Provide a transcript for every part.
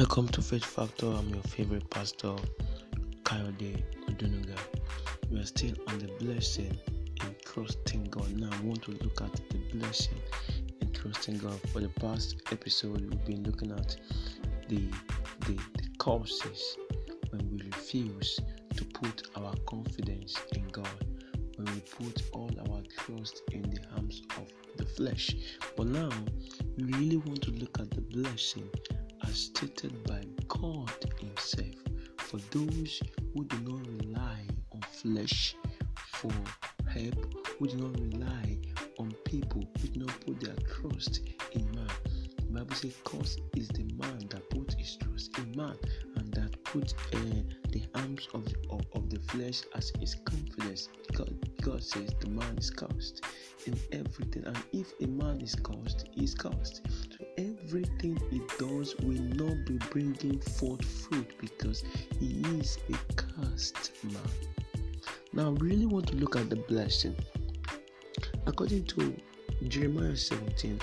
Welcome to Faith Factor. I'm your favorite pastor, Kayode Odunuga. We are still on the blessing in trusting God. Now, I want to look at the blessing in trusting God. For the past episode, we've been looking at the the, the causes when we refuse to put our confidence in God, when we put all our trust in the hands of the flesh. But now, we really want to look at the blessing as stated by God Himself for those who do not rely on flesh for help, who do not rely on people, who do not put their trust in man. The Bible says, "Cause is the man that put his trust in man, and that put uh, the arms of the, of, of the flesh as his confidence." God, God says the man is cursed in everything, and if a man is cursed, he is cursed. Everything he does will not be bringing forth fruit because he is a cursed man. Now, I really want to look at the blessing. According to Jeremiah 17,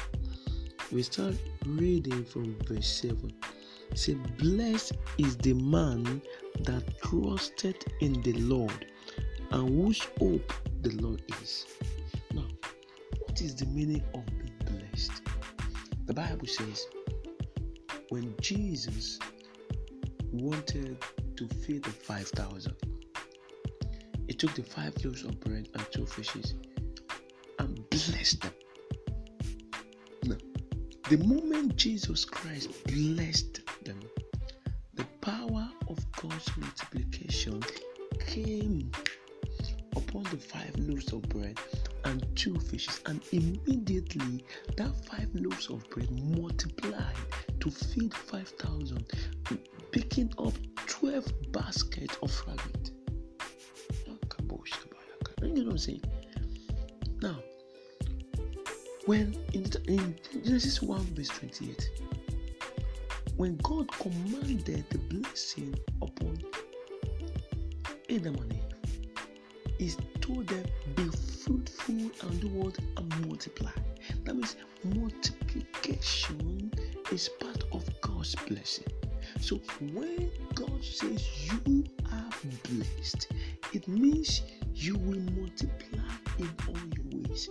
we start reading from verse 7. It says, Blessed is the man that trusted in the Lord and whose hope the Lord is. Now, what is the meaning of being blessed? The Bible says, when Jesus wanted to feed the 5,000, he took the five loaves of bread and two fishes and blessed them. Now, the moment Jesus Christ blessed them, the power of God's multiplication came upon the five loaves of bread and two fishes, and immediately that five loaves of bread multiplied to feed 5,000, picking up 12 baskets of fragment. You know what I'm saying? Now, when in, in Genesis 1 verse 28, when God commanded the blessing upon Adam and Eve, He told them, Be fruitful and do what? And multiply. That means multiplication is part of God's blessing. So when God says you are blessed, it means you will multiply in all your ways.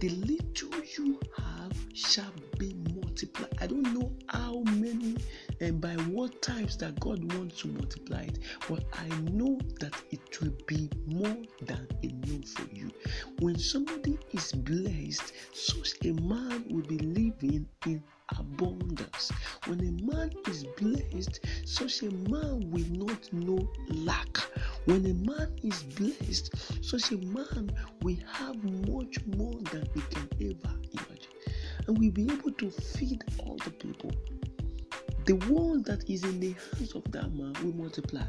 The little you have shall be multiplied. I don't know how many and by what times that God wants to multiply it, but I know that it will be more than enough for you. When somebody is blessed, such a man will be living in abundance. When a man is blessed, such a man will not know lack. When a man is blessed, such a man will have much more than he can ever imagine. And we'll be able to feed all the people. The one that is in the hands of that man will multiply.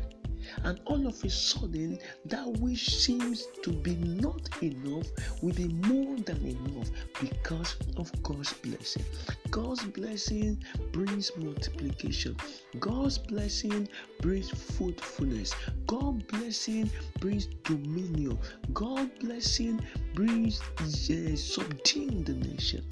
And all of a sudden, that which seems to be not enough will be more than enough because of God's blessing. God's blessing brings multiplication. God's blessing brings fruitfulness. God's blessing brings dominion. God's blessing brings uh, subduing the nation.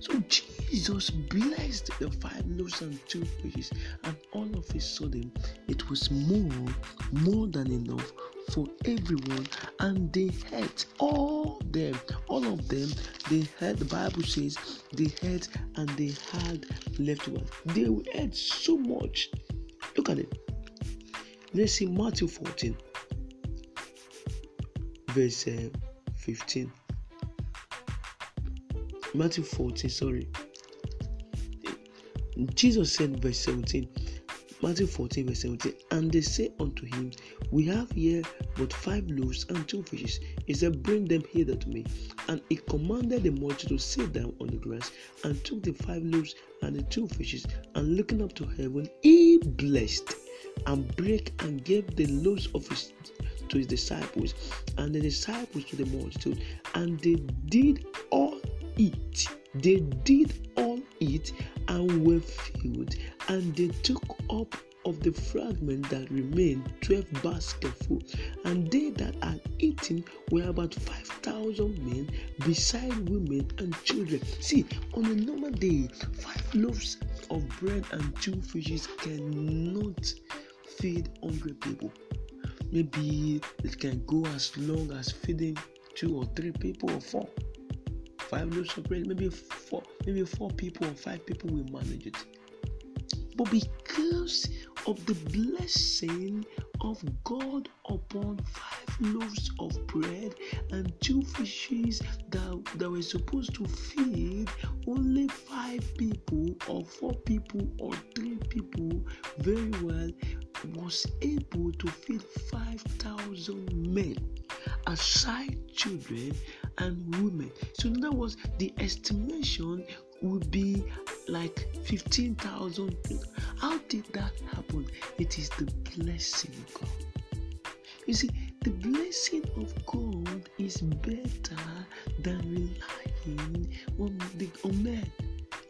So Jesus blessed the five loaves and two fishes, and all of a sudden it was more, more than enough for everyone, and they had all them, all of them. They had the Bible says they had and they had left one. They had so much. Look at it. Let's see Matthew 14, verse uh, 15. Matthew 14, sorry. Jesus said, verse 17, Matthew 14, verse 17, and they say unto him, We have here but five loaves and two fishes. He said, Bring them hither to me. And he commanded the multitude to sit down on the grass, and took the five loaves and the two fishes, and looking up to heaven, he blessed and brake and gave the loaves of his to his disciples, and the disciples to the multitude, and they did all eat. They did all eat and were filled, and they took up of the fragment that remained, twelve basketful, and they that had eaten were about five thousand men, beside women and children. See, on a normal day, five loaves of bread and two fishes cannot feed hundred people. Maybe it can go as long as feeding two or three people or four. Five loaves of bread, maybe four, maybe four people or five people will manage it. But because of the blessing of God upon five loaves of bread and two fishes that, that were supposed to feed only five people or four people or three people very well was able to feed 5,000 men aside children and women. So, in other words, the estimation would be like 15,000. How did that happen? It is the blessing of God. You see, the blessing of God is better than relying on, the, on men.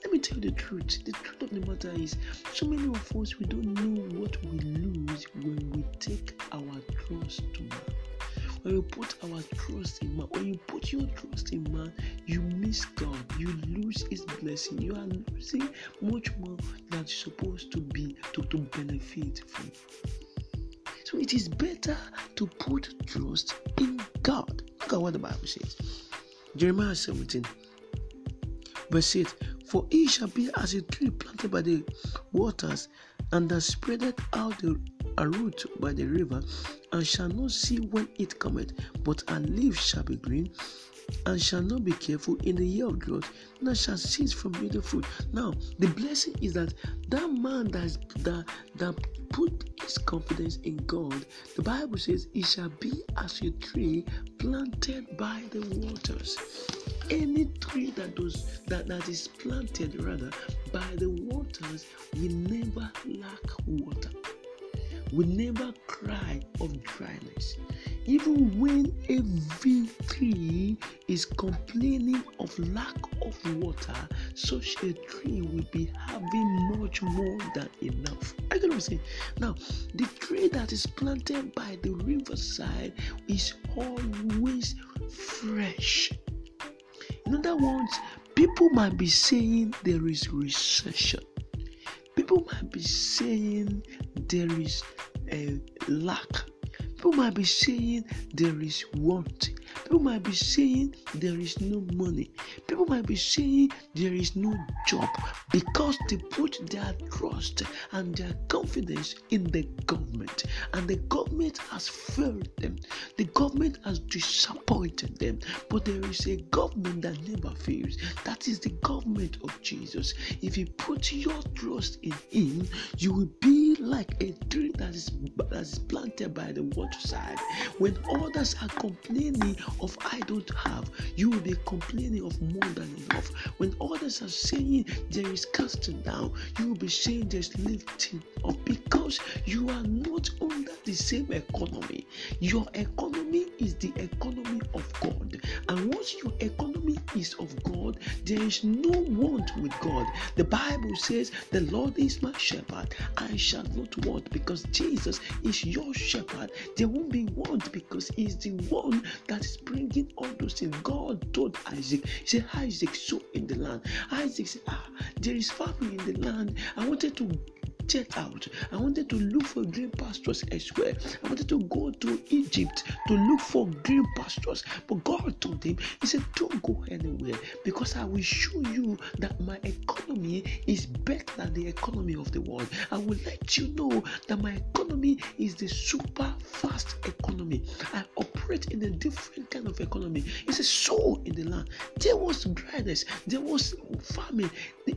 Let me tell you the truth. The truth of the matter is, so many of us we don't know what we lose when we take our trust to man. When you put our trust in man, when you put your trust in man, you miss God. You lose His blessing. You are losing much more than you're supposed to be to, to benefit from. So it is better to put trust in God. Look at what the Bible says. Jeremiah 17, verse 8 For he shall be as a tree planted by the waters and that spreadeth out the, a root by the river, and shall not see when it cometh, but her leaves shall be green, and shall not be careful in the year of drought, nor shall cease from yielding fruit. Now, the blessing is that that man that, that, that put his confidence in God, the Bible says, he shall be as a tree planted by the waters. Any tree that does that, that is planted rather by the waters will never lack water. Will never cry of dryness. Even when every tree is complaining of lack of water, such a tree will be having much more than enough. I what I'm. Now, the tree that is planted by the riverside is always fresh. In other words, people might be saying there is recession. People might be saying there is a lack. People might be saying there is want. People might be saying there is no money. People might be saying there is no job because they put their trust and their confidence in the government. And the government has failed them. The government has disappointed them. But there is a government that never fails. That is the government of Jesus. If you put your trust in Him, you will be like a tree that is, that is planted by the waterside. When others are complaining of I don't have, you will be complaining of more than enough. When others are saying there is casting down, you will be saying there's lifting up because you are not under the same economy. Your economy is the economy of God. And once your economy is of God, there is no want with God. The Bible says, The Lord is my shepherd, I shall not want because Jesus is your shepherd. There won't be want because He's the one that is bringing all those things. God told Isaac, He said, Isaac, sow in the land. Isaac said, Ah, there is famine in the land. I wanted to jet out. I wanted to look for green pastures elsewhere. I wanted to go to Egypt to look for green pastures. But God told him, He said, Don't go anywhere because I will show you that my economy is better than the economy of the world. I will let you know that my economy is the super fast economy. I operate in a different kind of economy. It's a soul in the land. There was dryness, there was famine.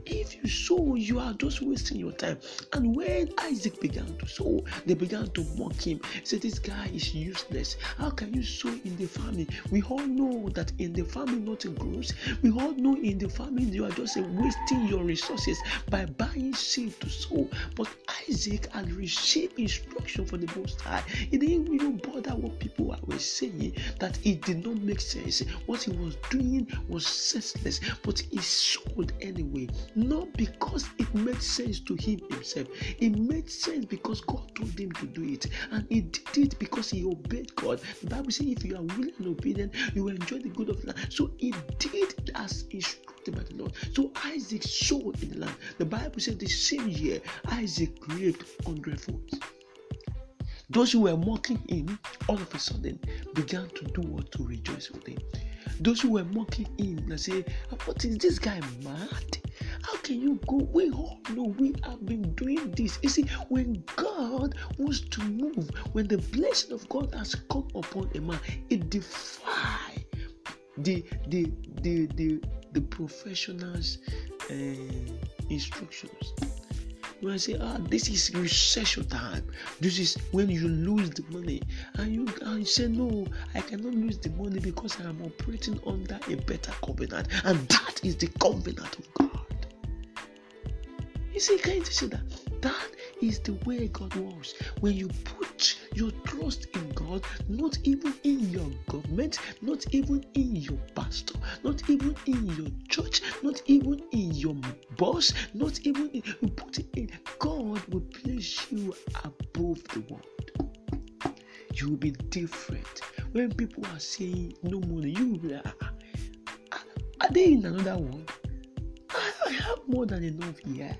If you sow, you are just wasting your time. And when Isaac began to sow, they began to mock him. Say, This guy is useless. How can you sow in the famine? We all know that in the famine nothing grows. We all know in the famine you are just wasting your resources by buying seed to sow. But Isaac had received instruction from the Most High. He didn't even bother what people were saying, that he did not make sense. What he was doing was senseless, but he sold anyway, not because it made sense to him himself. It made sense because God told him to do it, and he did it because he obeyed God. The Bible says, if you are willing and obedient, you will enjoy the good of the land. So he did as instructed by the Lord. So Isaac sold in the land. The Bible said the same year Isaac reaped hundredfold. Those who were mocking him all of a sudden began to do what to rejoice with him. Those who were mocking him, they say, What is this guy mad? How can you go? We all know we have been doing this. You see, when God wants to move, when the blessing of God has come upon a man, it defies the the the the, the professionals' uh, instructions. I say, ah, this is recession time. This is when you lose the money. And you, and you say, no, I cannot lose the money because I am operating under a better covenant. And that is the covenant of God. You see, can you see that? That is the way God works. When you put your trust in God, not even in your government, not even in your pastor, not even in your church, not even in your boss, not even in, put it in, God will place you above the world. You will be different. When people are saying no money, you will be like, ah, ah, are they in another world? I have more than enough here.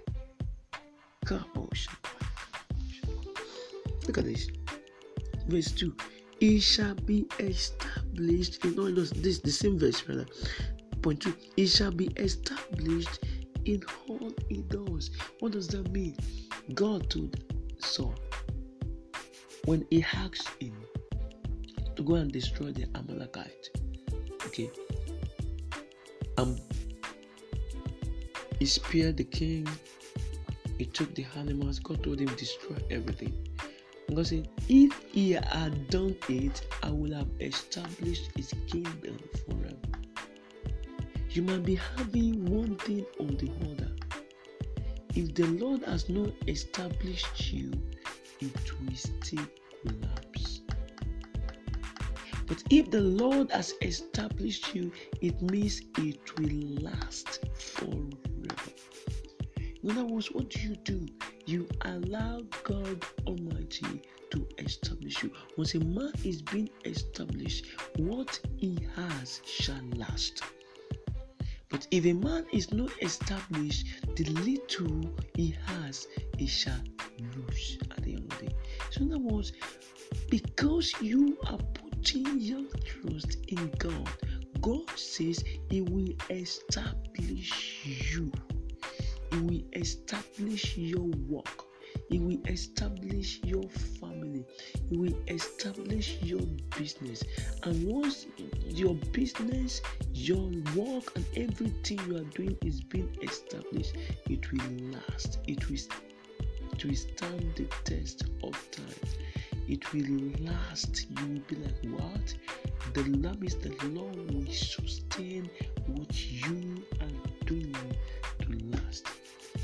Kabosh. Look at this. Verse 2. It shall be established. You know, this the same verse, rather. Point 2. It shall be established in all it does. What does that mean? God told Saul when he asked him to go and destroy the Amalekite. Okay. Um he spared the king, he took the animals, God told him destroy everything. God said, If he had done it, I would have established his kingdom forever. You might be having one thing or the other. If the Lord has not established you, it will still collapse. But if the Lord has established you, it means it will last forever. In other words, what do you do? You allow God Almighty to establish you. Once a man is being established, what he has shall last. But if a man is not established, the little he has, he shall lose at the end of the day. So, in other words, because you are putting your trust in God, God says He will establish you. He will establish your work. He will establish your family. He will establish your business. And once your business, your work, and everything you are doing is being established, it will last. It will, it will stand the test of time. It will last. You will be like, what? The love is the Lord will sustain what you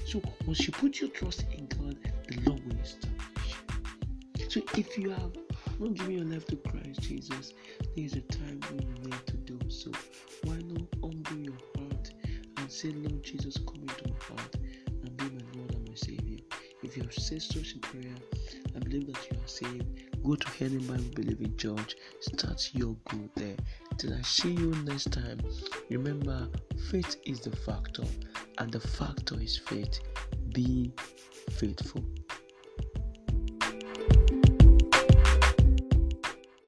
So once you put your trust in God, the Lord will establish. So if you have not given your life to Christ Jesus, there is a time when you need to do so. Why not humble your heart and say, Lord Jesus, come into my heart and be my Lord and my Savior. If you have said such a prayer, I believe that you are saved. Go to Heaven Bible Believing Church. Start your good there. Till I see you next time. Remember, faith is the factor and the factor is faith. Be faithful.